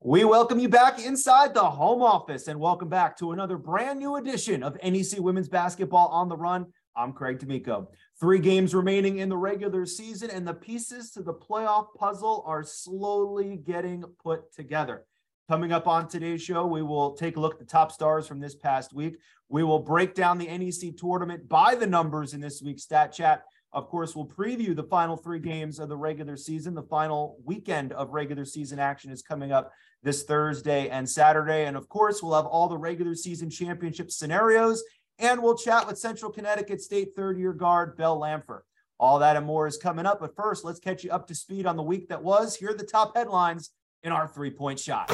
We welcome you back inside the home office and welcome back to another brand new edition of NEC Women's Basketball on the Run. I'm Craig D'Amico. Three games remaining in the regular season, and the pieces to the playoff puzzle are slowly getting put together. Coming up on today's show, we will take a look at the top stars from this past week. We will break down the NEC tournament by the numbers in this week's stat chat. Of course, we'll preview the final three games of the regular season. The final weekend of regular season action is coming up this Thursday and Saturday. And of course, we'll have all the regular season championship scenarios and we'll chat with Central Connecticut State third year guard Bell Lamfer. All that and more is coming up. But first, let's catch you up to speed on the week that was. Here are the top headlines in our three point shot.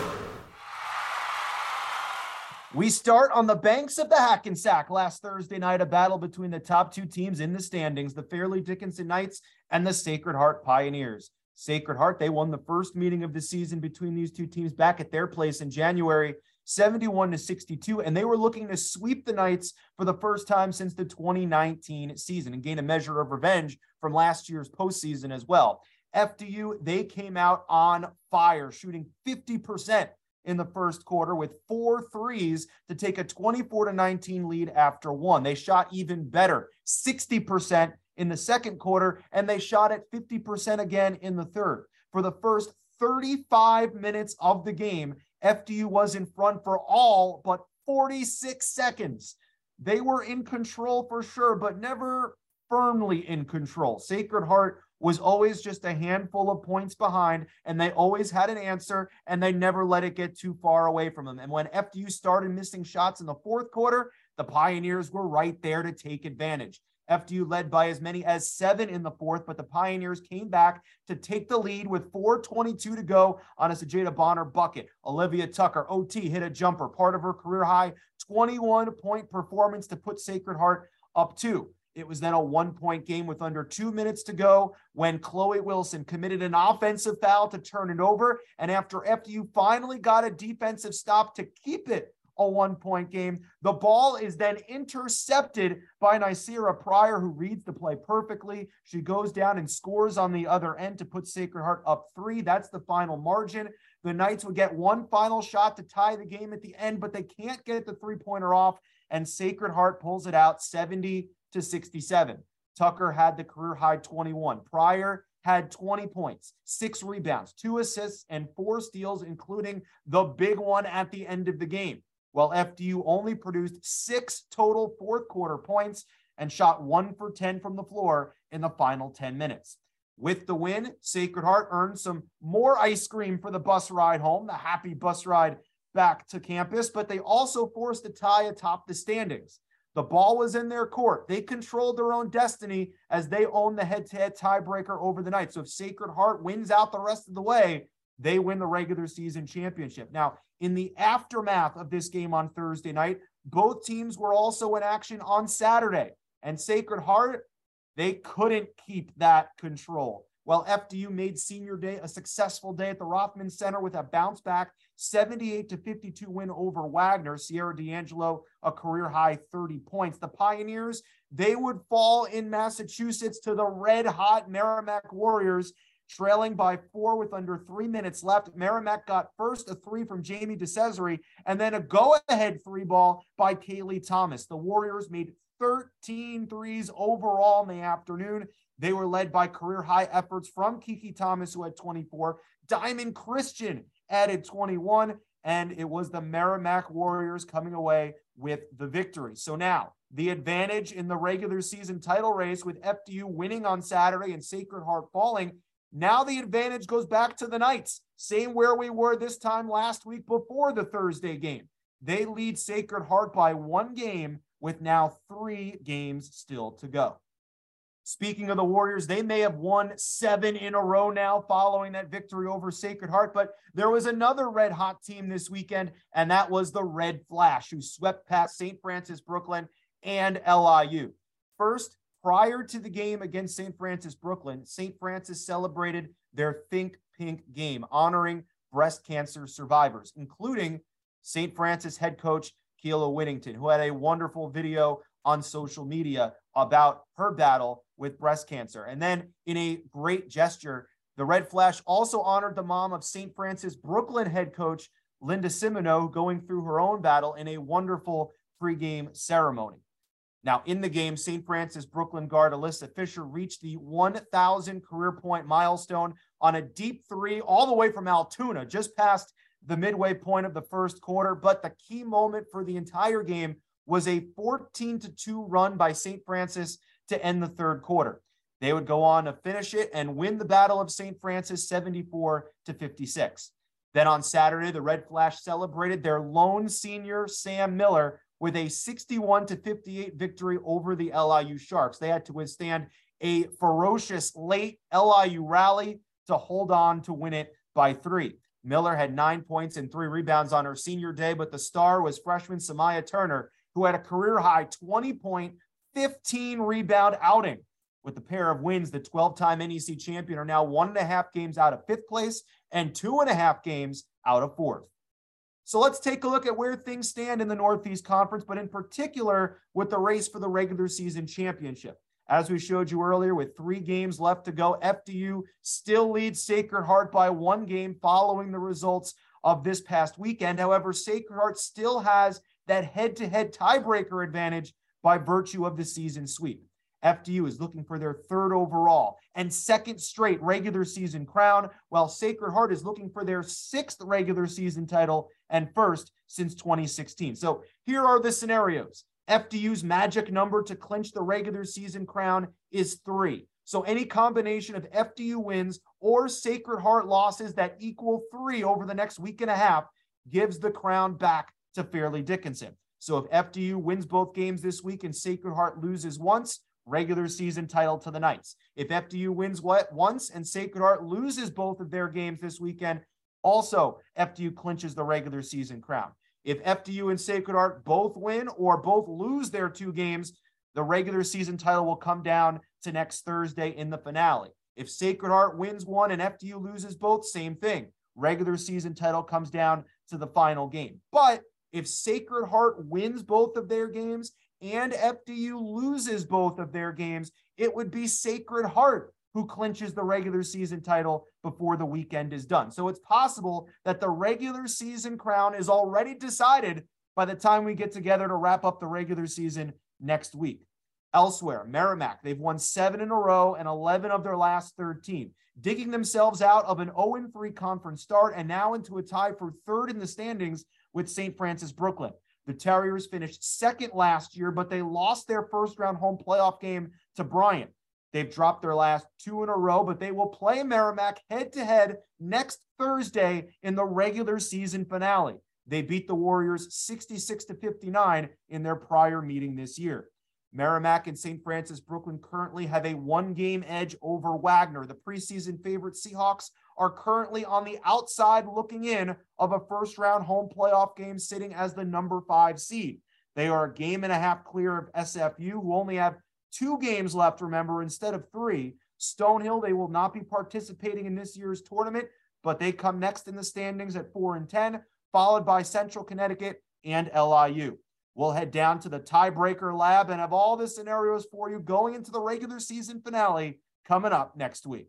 We start on the banks of the Hackensack last Thursday night, a battle between the top two teams in the standings, the Fairleigh Dickinson Knights and the Sacred Heart Pioneers. Sacred Heart, they won the first meeting of the season between these two teams back at their place in January, 71 to 62, and they were looking to sweep the Knights for the first time since the 2019 season and gain a measure of revenge from last year's postseason as well. FDU, they came out on fire, shooting 50% in the first quarter with four threes to take a 24 to 19 lead after one. They shot even better, 60% in the second quarter, and they shot at 50% again in the third. For the first 35 minutes of the game, FDU was in front for all but 46 seconds. They were in control for sure, but never firmly in control. Sacred Heart was always just a handful of points behind, and they always had an answer, and they never let it get too far away from them. And when FDU started missing shots in the fourth quarter, the Pioneers were right there to take advantage. FDU led by as many as seven in the fourth, but the Pioneers came back to take the lead with 4.22 to go on a Sajeda Bonner bucket. Olivia Tucker, OT, hit a jumper, part of her career high 21 point performance to put Sacred Heart up two. It was then a one point game with under two minutes to go when Chloe Wilson committed an offensive foul to turn it over. And after FDU finally got a defensive stop to keep it a one point game. The ball is then intercepted by Ny'Ceara Pryor, who reads the play perfectly. She goes down and scores on the other end to put Sacred Heart up three. That's the final margin. The Knights would get one final shot to tie the game at the end, but they can't get the three pointer off, and Sacred Heart pulls it out 70 to 67. Tucker had the career high 21. Pryor had 20 points, six rebounds, two assists, and four steals, including the big one at the end of the game while FDU only produced six total fourth quarter points and shot one for 10 from the floor in the final 10 minutes. With the win, Sacred Heart earned some more ice cream for the bus ride home, the happy bus ride back to campus, but they also forced a tie atop the standings. The ball was in their court. They controlled their own destiny as they own the head to head tiebreaker over the night. So if Sacred Heart wins out the rest of the way, they win the regular season championship. Now, in the aftermath of this game on Thursday night, both teams were also in action on Saturday. And Sacred Heart, they couldn't keep that control. While FDU made senior day a successful day at the Rothman Center with a bounce back 78 to 52 win over Wagner, Sierra D'Angelo, a career high 30 points. The Pioneers, they would fall in Massachusetts to the red hot Merrimack Warriors trailing by four with under three minutes left. Merrimack got first a three from Jamie DeCesare and then a go ahead three ball by Kaylee Thomas. The Warriors made 13 threes overall in the afternoon. They were led by career high efforts from Kiki Thomas, who had 24. Diamond Christian added 21. And it was the Merrimack Warriors coming away with the victory. So now the advantage in the regular season title race with FDU winning on Saturday and Sacred Heart falling now the advantage goes back to the Knights, same where we were this time last week before the Thursday game. They lead Sacred Heart by one game with now three games still to go. Speaking of the Warriors, they may have won seven in a row now following that victory over Sacred Heart, but there was another red hot team this weekend, and that was the Red Flash, who swept past St. Francis Brooklyn and LIU. First, Prior to the game against St. Francis Brooklyn, St. Francis celebrated their Think Pink game, honoring breast cancer survivors, including St. Francis head coach Keila Whittington, who had a wonderful video on social media about her battle with breast cancer. And then, in a great gesture, The Red Flash also honored the mom of St. Francis Brooklyn head coach Linda Cimino going through her own battle in a wonderful pregame ceremony. Now, in the game, St. Francis Brooklyn guard Alyssa Fisher reached the 1,000 career point milestone on a deep three all the way from Altoona, just past the midway point of the first quarter. But the key moment for the entire game was a 14 to 2 run by St. Francis to end the third quarter. They would go on to finish it and win the Battle of St. Francis 74 to 56. Then on Saturday, the Red Flash celebrated their lone senior, Sam Miller, with a 61 to 58 victory over the LIU Sharks. They had to withstand a ferocious late LIU rally to hold on to win it by three. Miller had nine points and three rebounds on her senior day, but the star was freshman Samaya Turner, who had a career high 20 point, 15 rebound outing. With the pair of wins, the 12 time NEC champion are now one and a half games out of fifth place and two and a half games out of fourth. So let's take a look at where things stand in the Northeast Conference, but in particular with the race for the regular season championship. As we showed you earlier, with three games left to go, FDU still leads Sacred Heart by one game following the results of this past weekend. However, Sacred Heart still has that head to head tiebreaker advantage by virtue of the season sweep. FDU is looking for their third overall and second straight regular season crown, while Sacred Heart is looking for their sixth regular season title and first since 2016. So here are the scenarios. FDU's magic number to clinch the regular season crown is three. So any combination of FDU wins or Sacred Heart losses that equal three over the next week and a half gives the crown back to Fairleigh Dickinson. So if FDU wins both games this week and Sacred Heart loses once, regular season title to the Knights. If FDU wins what once and Sacred Heart loses both of their games this weekend, also FDU clinches the regular season crown. If FDU and Sacred Heart both win or both lose their two games, the regular season title will come down to next Thursday in the finale. If Sacred Heart wins one and FDU loses both, same thing. Regular season title comes down to the final game. But if Sacred Heart wins both of their games and FDU loses both of their games, it would be Sacred Heart who clinches the regular season title before the weekend is done. So it's possible that the regular season crown is already decided by the time we get together to wrap up the regular season next week. Elsewhere, Merrimack, they've won seven in a row and 11 of their last 13, digging themselves out of an 0 3 conference start and now into a tie for third in the standings with St. Francis Brooklyn. The Terriers finished second last year, but they lost their first round home playoff game to Bryant. They've dropped their last two in a row, but they will play Merrimack head to head next Thursday in the regular season finale. They beat the Warriors 66 to 59 in their prior meeting this year. Merrimack and St. Francis Brooklyn currently have a one game edge over Wagner. The preseason favorite Seahawks are currently on the outside looking in of a first round home playoff game, sitting as the number five seed. They are a game and a half clear of SFU, who only have two games left, remember, instead of three. Stonehill, they will not be participating in this year's tournament, but they come next in the standings at 4 and 10, followed by Central Connecticut and LIU. We'll head down to the tiebreaker lab and have all the scenarios for you going into the regular season finale coming up next week.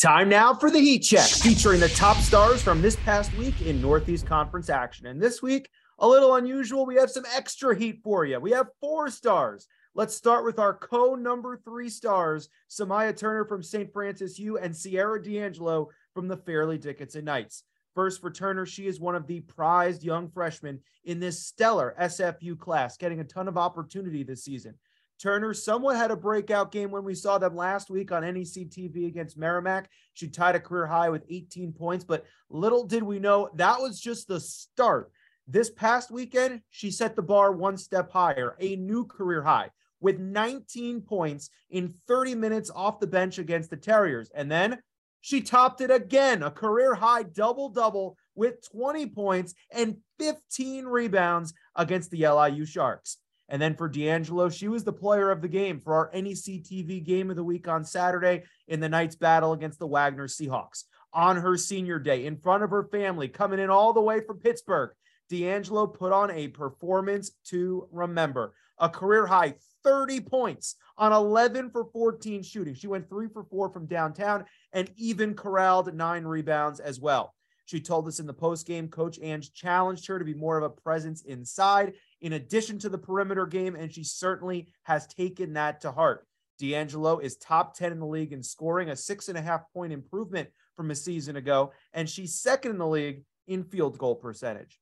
Time now for the Heat Check, featuring the top stars from this past week in Northeast Conference action. And this week, a little unusual, we have some extra heat for you. We have four stars. Let's start with our co number three stars, Samaya Turner from St. Francis U and Sierra D'Angelo from the Fairleigh Dickinson Knights. First for Turner, she is one of the prized young freshmen in this stellar SFU class, getting a ton of opportunity this season. Turner somewhat had a breakout game when we saw them last week on NEC TV against Merrimack. She tied a career high with 18 points, but little did we know that was just the start. This past weekend, she set the bar one step higher, a new career high with 19 points in 30 minutes off the bench against the Terriers. And then she topped it again, a career high double double with 20 points and 15 rebounds against the LIU Sharks. And then for D'Angelo, she was the player of the game for our NEC TV game of the week on Saturday in the Knights battle against the Wagner Seahawks. On her senior day, in front of her family, coming in all the way from Pittsburgh, D'Angelo put on a performance to remember. A career high 30 points on 11 for 14 shooting. She went three for four from downtown and even corralled nine rebounds as well. She told us in the post game, Coach Ange challenged her to be more of a presence inside in addition to the perimeter game, and she certainly has taken that to heart. D'Angelo is top 10 in the league in scoring, a six and a half point improvement from a season ago, and she's second in the league in field goal percentage.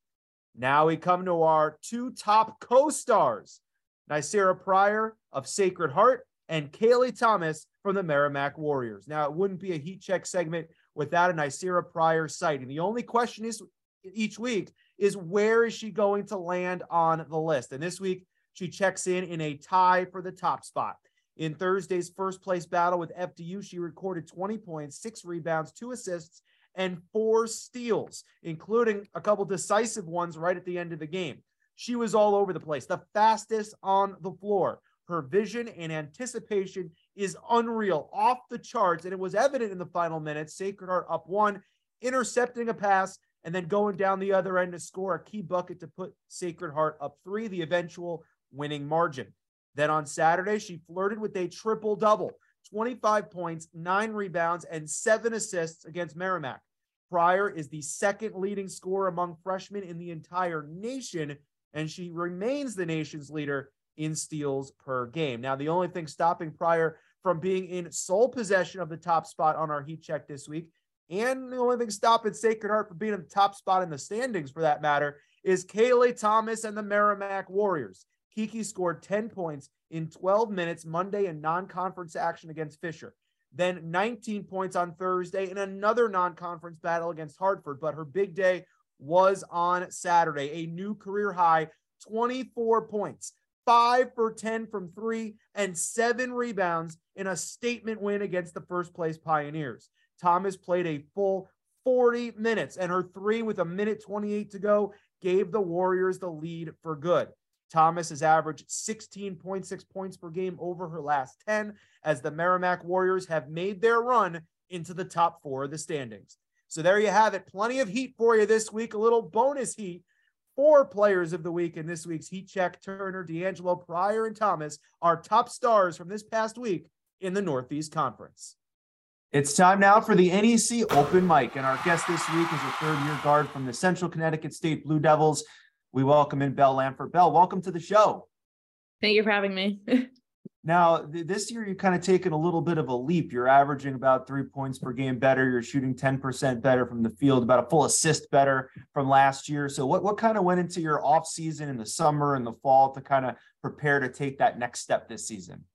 Now we come to our two top co stars, Ny'Ceara Pryor of Sacred Heart and Kaylee Thomas from the Merrimack Warriors. Now, it wouldn't be a heat check segment without a Ny'Ceara Pryor sighting. The only question is each week is where is she going to land on the list? And this week, she checks in in a tie for the top spot. In Thursday's first place battle with FDU, she recorded 20 points, six rebounds, two assists, and four steals, including a couple decisive ones right at the end of the game. She was all over the place, the fastest on the floor. Her vision and anticipation is unreal, off the charts. And it was evident in the final minutes. Sacred Heart up one, intercepting a pass, and then going down the other end to score a key bucket to put Sacred Heart up three, the eventual winning margin. Then on Saturday, she flirted with a triple double 25 points, nine rebounds, and seven assists against Merrimack. Pryor is the second leading scorer among freshmen in the entire nation, and she remains the nation's leader in steals per game. Now, the only thing stopping Pryor from being in sole possession of the top spot on our heat check this week, and the only thing stopping Sacred Heart from being in the top spot in the standings for that matter, is Kaylee Thomas and the Merrimack Warriors. Kiki scored 10 points in 12 minutes Monday in non conference action against Fisher. Then 19 points on Thursday in another non conference battle against Hartford. But her big day was on Saturday, a new career high 24 points, five for 10 from three, and seven rebounds in a statement win against the first place Pioneers. Thomas played a full 40 minutes, and her three with a minute 28 to go gave the Warriors the lead for good. Thomas has averaged 16.6 points per game over her last 10 as the Merrimack Warriors have made their run into the top four of the standings. So there you have it. Plenty of heat for you this week. A little bonus heat. Four players of the week in this week's Heat Check Turner, D'Angelo, Pryor, and Thomas are top stars from this past week in the Northeast Conference. It's time now for the NEC Open Mic, and our guest this week is a third year guard from the Central Connecticut State Blue Devils we welcome in Bell Lamford. Bell, welcome to the show. Thank you for having me. now, th- this year, you've kind of taken a little bit of a leap. You're averaging about three points per game better. You're shooting 10% better from the field, about a full assist better from last year. So, what, what kind of went into your off season in the summer and the fall to kind of prepare to take that next step this season?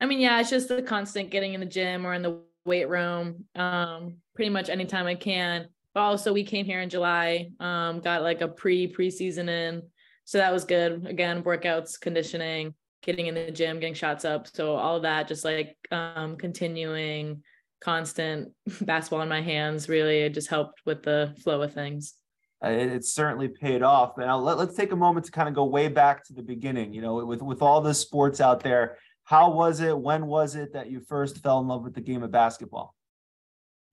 I mean, yeah, it's just the constant getting in the gym or in the weight room um, pretty much anytime I can also we came here in July, um, got like a pre preseason in. So that was good. Again, workouts, conditioning, getting in the gym, getting shots up. So all of that, just like um, continuing constant basketball in my hands, really it just helped with the flow of things. Uh, it, certainly paid off. Now let, let's take a moment to kind of go way back to the beginning. You know, with with all the sports out there, how was it? When was it that you first fell in love with the game of basketball?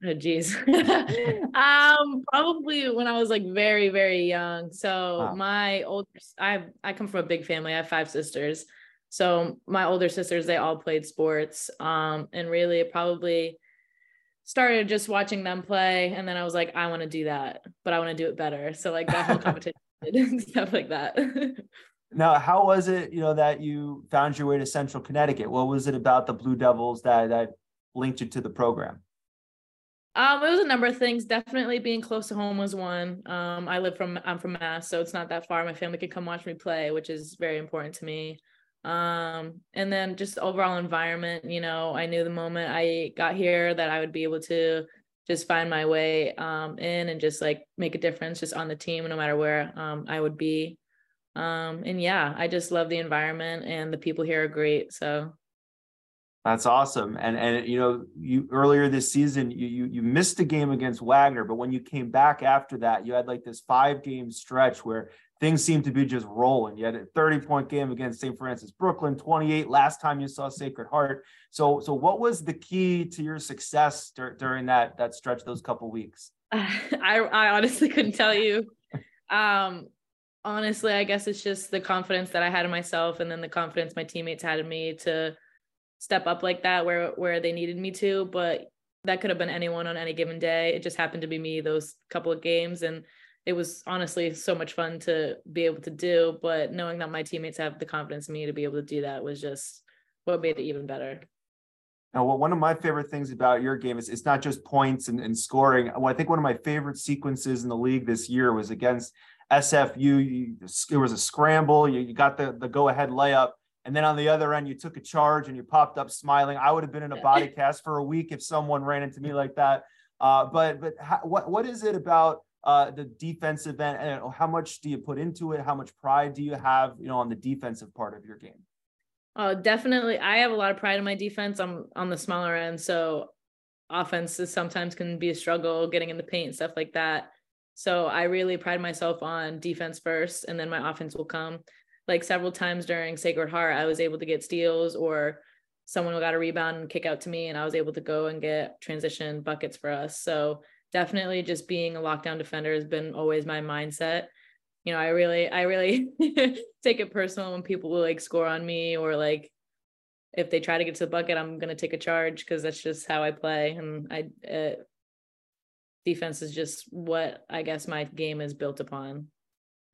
Oh, geez. um, probably when I was like very, very young. So wow. my older, I I come from a big family. I have five sisters. So my older sisters, they all played sports. Um, and really it probably started just watching them play. And then I was like, I want to do that, but I want to do it better. So like that whole competition and stuff like that. now, how was it, you know, that you found your way to Central Connecticut? What was it about the Blue Devils that that linked you to the program? Um, it was a number of things. Definitely being close to home was one. Um, I live from I'm from Mass, so it's not that far. My family can come watch me play, which is very important to me. Um, and then just overall environment. You know, I knew the moment I got here that I would be able to just find my way um, in and just like make a difference just on the team, no matter where um, I would be. Um, and yeah, I just love the environment and the people here are great. So that's awesome. And and you know, you earlier this season you you you missed a game against Wagner, but when you came back after that, you had like this five game stretch where things seemed to be just rolling. You had a 30 point game against St. Francis Brooklyn, 28 last time you saw Sacred Heart. So so what was the key to your success dur- during that that stretch those couple weeks? I I honestly couldn't tell you. Um honestly, I guess it's just the confidence that I had in myself and then the confidence my teammates had in me to step up like that where where they needed me to. But that could have been anyone on any given day. It just happened to be me those couple of games. And it was honestly so much fun to be able to do. But knowing that my teammates have the confidence in me to be able to do that was just what made it even better. Now, well, one of my favorite things about your game is it's not just points and, and scoring. Well, I think one of my favorite sequences in the league this year was against SFU. You, it was a scramble. You, you got the, the go ahead layup. And then on the other end, you took a charge and you popped up smiling. I would have been in a body cast for a week if someone ran into me like that. Uh, but but how, what what is it about uh, the defensive end? And how much do you put into it? How much pride do you have, you know, on the defensive part of your game? Oh, definitely. I have a lot of pride in my defense. I'm on the smaller end, so offenses sometimes can be a struggle getting in the paint and stuff like that. So I really pride myself on defense first, and then my offense will come. Like several times during Sacred Heart, I was able to get steals or someone got a rebound and kick out to me, and I was able to go and get transition buckets for us. So definitely just being a lockdown defender has been always my mindset you know, I really, I really take it personal when people will like score on me or like if they try to get to the bucket, I'm gonna take a charge because that's just how I play. And I defense is just what I guess my game is built upon.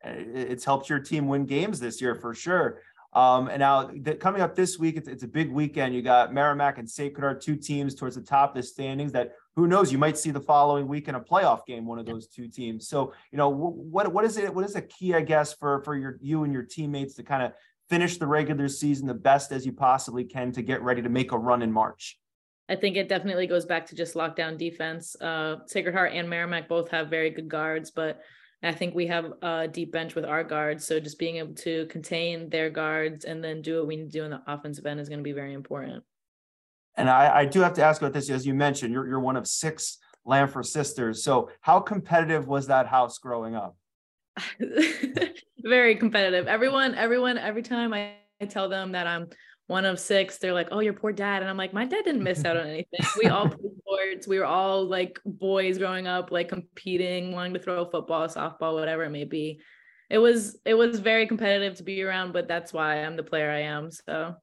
It's helped your team win games this year for sure. Um, and now the, coming up this week, it's, it's, a big weekend. You got Merrimack and St. Heart, two teams towards the top of the standings that who knows, you might see the following week in a playoff game, one of those two teams. So, you know, what, what is it? What is a key, I guess, for, for your, you and your teammates to kind of finish the regular season the best as you possibly can to get ready to make a run in March? I think it definitely goes back to just lockdown defense. Uh, Sacred Heart and Merrimack both have very good guards, but I think we have a deep bench with our guards. So just being able to contain their guards and then do what we need to do in the offensive end is going to be very important. And I, I do have to ask about this. As you mentioned, you're, you're one of six Lanfer sisters. So how competitive was that house growing up? very competitive. Everyone, everyone, every time I, I tell them that I'm one of six, they're like, "Oh, your poor dad," and I'm like, "My dad didn't miss out on anything. We all played sports. We were all like boys growing up, like competing, wanting to throw football, softball, whatever it may be. It was it was very competitive to be around, but that's why I'm the player I am. So."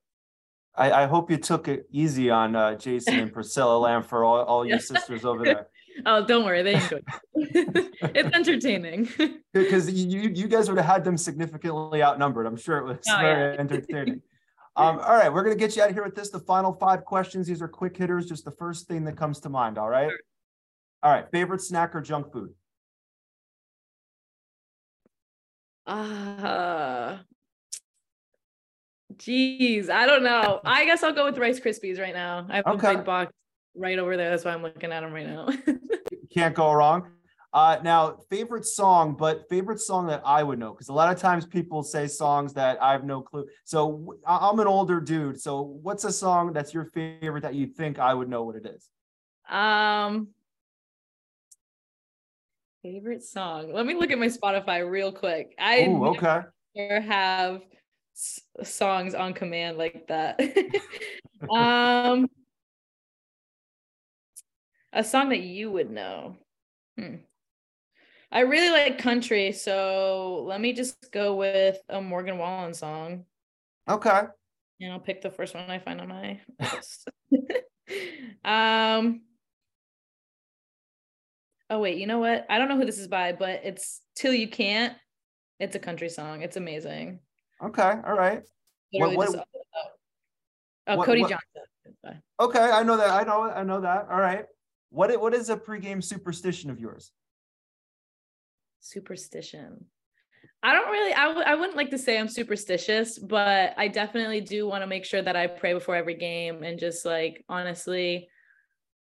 I, I hope you took it easy on uh, Jason and Priscilla Lamb for all, all your sisters over there. Oh, don't worry, they enjoy it. it's entertaining. Because you you guys would have had them significantly outnumbered. I'm sure it was oh, very yeah. entertaining. Um, all right, we're going to get you out of here with this. The final five questions. These are quick hitters, just the first thing that comes to mind. All right. All right. Favorite snack or junk food? Uh, geez, I don't know. I guess I'll go with Rice Krispies right now. I have okay. a big box right over there. That's why I'm looking at them right now. Can't go wrong. Uh, now, favorite song, but favorite song that I would know, because a lot of times people say songs that I have no clue. So I'm an older dude. So what's a song that's your favorite that you think I would know what it is? Um, favorite song. Let me look at my Spotify real quick. I Ooh, okay. have s- songs on command like that. um, a song that you would know. Hmm. I really like country, so let me just go with a Morgan Wallen song. Okay. And I'll pick the first one I find on my list. um Oh wait, you know what? I don't know who this is by, but it's Till You Can't. It's a country song. It's amazing. Okay, all right. What, what, oh, what, Cody Johnson. Okay, I know that. I know. I know that. All right. What what is a pregame superstition of yours? Superstition. I don't really I w- I wouldn't like to say i'm superstitious but i definitely do want to make sure that i pray before every game and just like honestly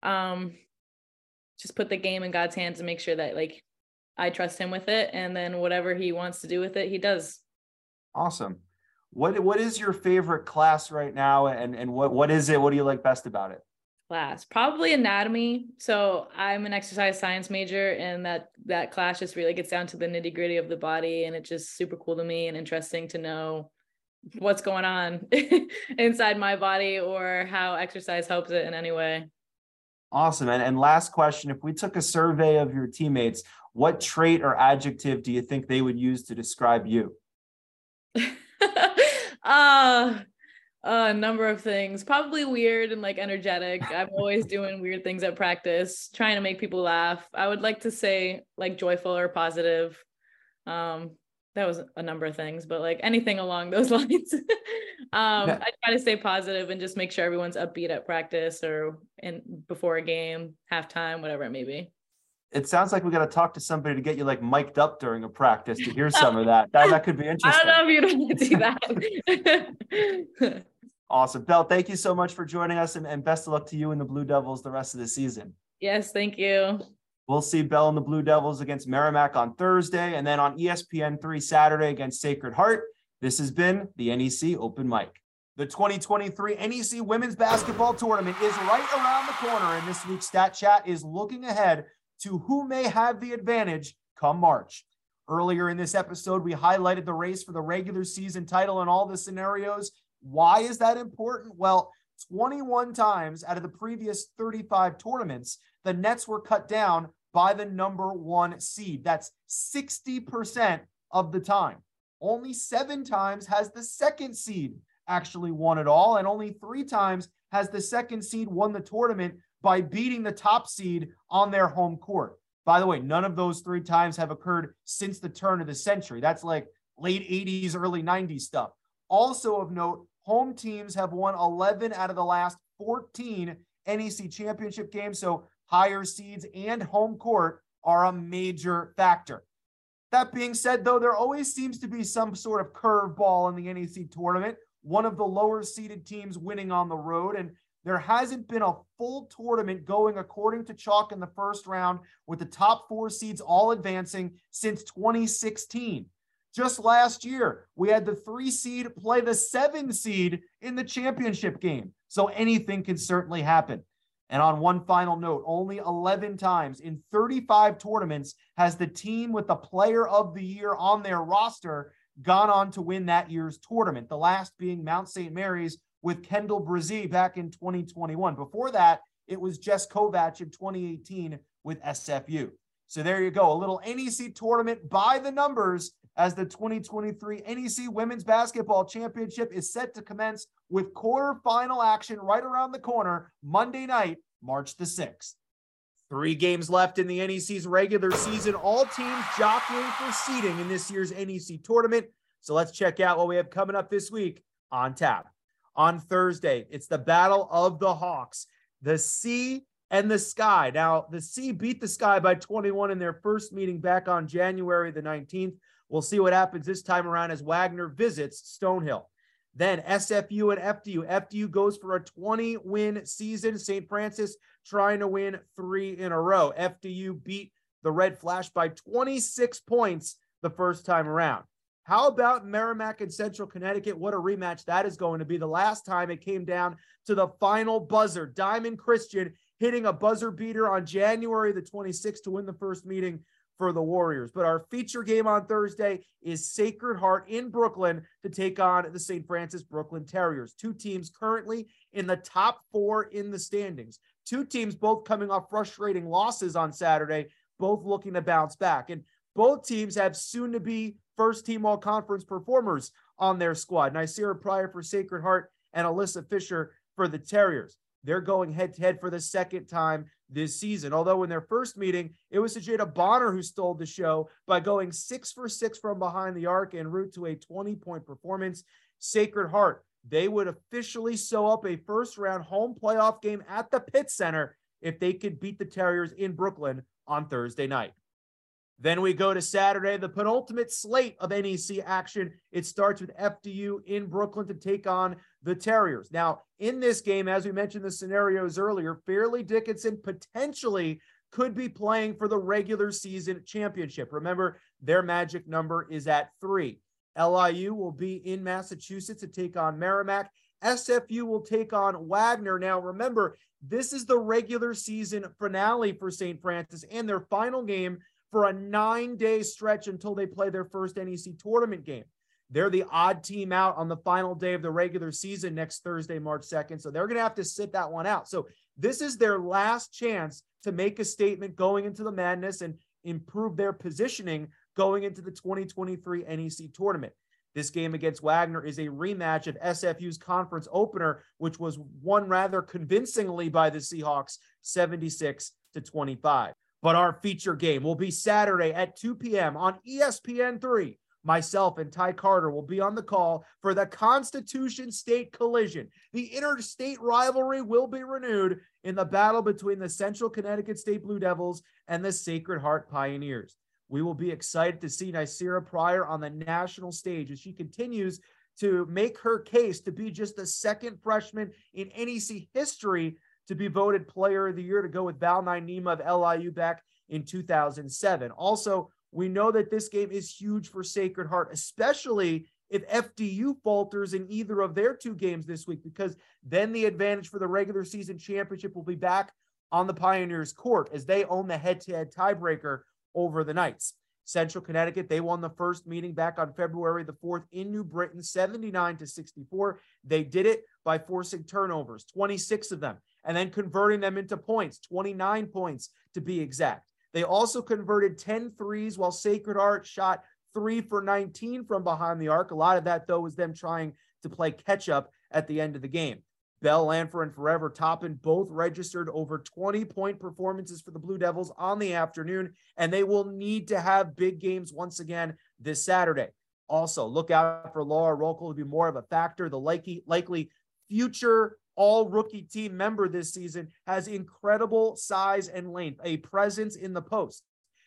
um just put the game in god's hands and make sure that like i trust him with it and then whatever he wants to do with it he does. Awesome. What what is your favorite class right now and and what what is it? What do you like best about it class probably anatomy so i'm an exercise science major and that that class just really gets down to the nitty gritty of the body and it's just super cool to me and interesting to know what's going on inside my body or how exercise helps it in any way awesome and, and last question if we took a survey of your teammates what trait or adjective do you think they would use to describe you? uh a number of things probably weird and like energetic i'm always doing weird things at practice trying to make people laugh i would like to say like joyful or positive um that was a number of things but like anything along those lines um i try to stay positive and just make sure everyone's upbeat at practice or in before a game halftime whatever it may be it sounds like we got to talk to somebody to get you like mic'd up during a practice to hear some of that. That, that could be interesting. I don't know if you don't see that. awesome. Bell, thank you so much for joining us and, and best of luck to you and the Blue Devils the rest of the season. Yes, thank you. We'll see Bell and the Blue Devils against Merrimack on Thursday and then on ESPN 3 Saturday against Sacred Heart. This has been the NEC Open Mic. The 2023 NEC Women's Basketball Tournament is right around the corner, and this week's Stat Chat is looking ahead to who may have the advantage come March. Earlier in this episode, we highlighted the race for the regular season title and all the scenarios. Why is that important? Well, 21 times out of the previous 35 tournaments, the Nets were cut down by the number one seed. That's 60% of the time. Only seven times has the second seed actually won it all, and only three times has the second seed won the tournament by beating the top seed on their home court. By the way, none of those three times have occurred since the turn of the century. That's like late 80s, early 90s stuff. Also of note, home teams have won 11 out of the last 14 NEC championship games. So higher seeds and home court are a major factor. That being said, though, there always seems to be some sort of curveball in the NEC tournament. One of the lower seeded teams winning on the road. And there hasn't been a full tournament going according to chalk in the first round with the top four seeds all advancing since 2016. Just last year, we had the three seed play the seven seed in the championship game. So anything can certainly happen. And on one final note, only 11 times in 35 tournaments has the team with the player of the year on their roster gone on to win that year's tournament. The last being Mount St. Mary's with Kendall Brazee back in 2021. Before that, it was Jess Kovatch in 2018 with SFU. So there you go, a little NEC tournament by the numbers as the 2023 NEC Women's Basketball Championship is set to commence with quarterfinal action right around the corner Monday night, March the 6th. Three games left in the NEC's regular season. All teams jockeying for seeding in this year's NEC tournament. So let's check out what we have coming up this week on tap on Thursday. It's the Battle of the Hawks, the Sea and the Sky. Now, the Sea beat the Sky by 21 in their first meeting back on January the 19th. We'll see what happens this time around as Wagner visits Stonehill. Then SFU and FDU. FDU goes for a 20 win season. St. Francis trying to win three in a row. FDU beat the Red Flash by 26 points the first time around. How about Merrimack and Central Connecticut? What a rematch that is going to be. The last time it came down to the final buzzer. Diamond Christian hitting a buzzer beater on January the 26th to win the first meeting for the Warriors. But our feature game on Thursday is Sacred Heart in Brooklyn to take on the St. Francis Brooklyn Terriers. Two teams currently in the top four in the standings. Two teams both coming off frustrating losses on Saturday, both looking to bounce back. And both teams have soon to be first team all conference performers on their squad. Ny'Ceara Pryor for Sacred Heart and Alyssa Fisher for the Terriers. They're going head to head for the second time this season. Although in their first meeting, it was Sajeda Bonner who stole the show by going six for six from behind the arc en route to a 20 point performance. Sacred Heart, they would officially sew up a first round home playoff game at the Pitt Center if they could beat the Terriers in Brooklyn on Thursday night. Then we go to Saturday, the penultimate slate of NEC action. It starts with FDU in Brooklyn to take on the Terriers. Now, in this game, as we mentioned the scenarios earlier, Fairleigh Dickinson potentially could be playing for the regular season championship. Remember, their magic number is at three. LIU will be in Massachusetts to take on Merrimack. SFU will take on Wagner. Now, remember, this is the regular season finale for St. Francis and their final game for a nine day stretch until they play their first NEC tournament game. They're the odd team out on the final day of the regular season next Thursday, March 2nd. So they're going to have to sit that one out. So this is their last chance to make a statement going into the madness and improve their positioning going into the 2023 NEC tournament. This game against Wagner is a rematch of SFU's conference opener, which was won rather convincingly by the Seahawks 76 to 25. But our feature game will be Saturday at 2 p.m. on ESPN 3. Myself and Ty Carter will be on the call for the Constitution State collision. The interstate rivalry will be renewed in the battle between the Central Connecticut State Blue Devils and the Sacred Heart Pioneers. We will be excited to see Ny'Ceara Pryor on the national stage as she continues to make her case to be just the second freshman in NEC history to be voted player of the year to go with Val Naima of LIU back in 2007. Also, we know that this game is huge for Sacred Heart, especially if FDU falters in either of their two games this week, because then the advantage for the regular season championship will be back on the Pioneers' court as they own the head to head tiebreaker over the Knights. Central Connecticut, they won the first meeting back on February the 4th in New Britain, 79 to 64. They did it by forcing turnovers, 26 of them, and then converting them into points, 29 points to be exact. They also converted 10 threes while Sacred Heart shot three for 19 from behind the arc. A lot of that, though, was them trying to play catch up at the end of the game. Bell, Lanford, and Forever Toppin both registered over 20 point performances for the Blue Devils on the afternoon, and they will need to have big games once again this Saturday. Also, look out for Laura Rokel to be more of a factor. The likely, likely future all rookie team member this season has incredible size and length, a presence in the post.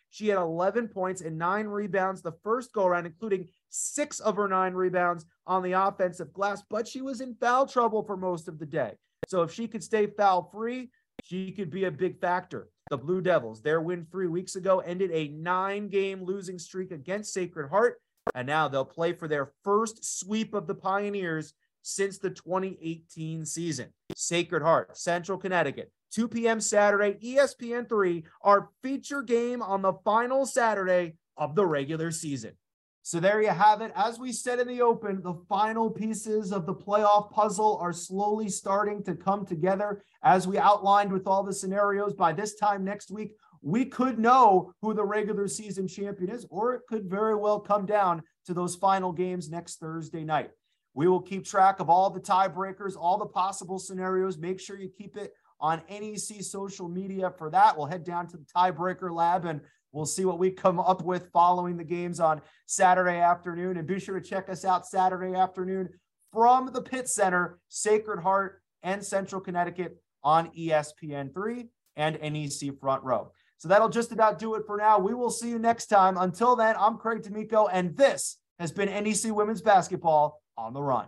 She had 11 points and nine rebounds the first go around, including six of her nine rebounds on the offensive glass, but she was in foul trouble for most of the day. So if she could stay foul free, she could be a big factor. The Blue Devils, their win three weeks ago ended a nine game losing streak against Sacred Heart. And now they'll play for their first sweep of the Pioneers since the 2018 season. Sacred Heart, Central Connecticut, 2 p.m. Saturday, ESPN 3, our feature game on the final Saturday of the regular season. So there you have it. As we said in the open, the final pieces of the playoff puzzle are slowly starting to come together. As we outlined with all the scenarios, by this time next week, we could know who the regular season champion is, or it could very well come down to those final games next Thursday night. We will keep track of all the tiebreakers, all the possible scenarios. Make sure you keep it on NEC social media for that. We'll head down to the tiebreaker lab and we'll see what we come up with following the games on Saturday afternoon. And be sure to check us out Saturday afternoon from the Pitt Center, Sacred Heart and Central Connecticut on ESPN3 and NEC Front Row. So that'll just about do it for now. We will see you next time. Until then, I'm Craig D'Amico, and this has been NEC Women's Basketball on the Run.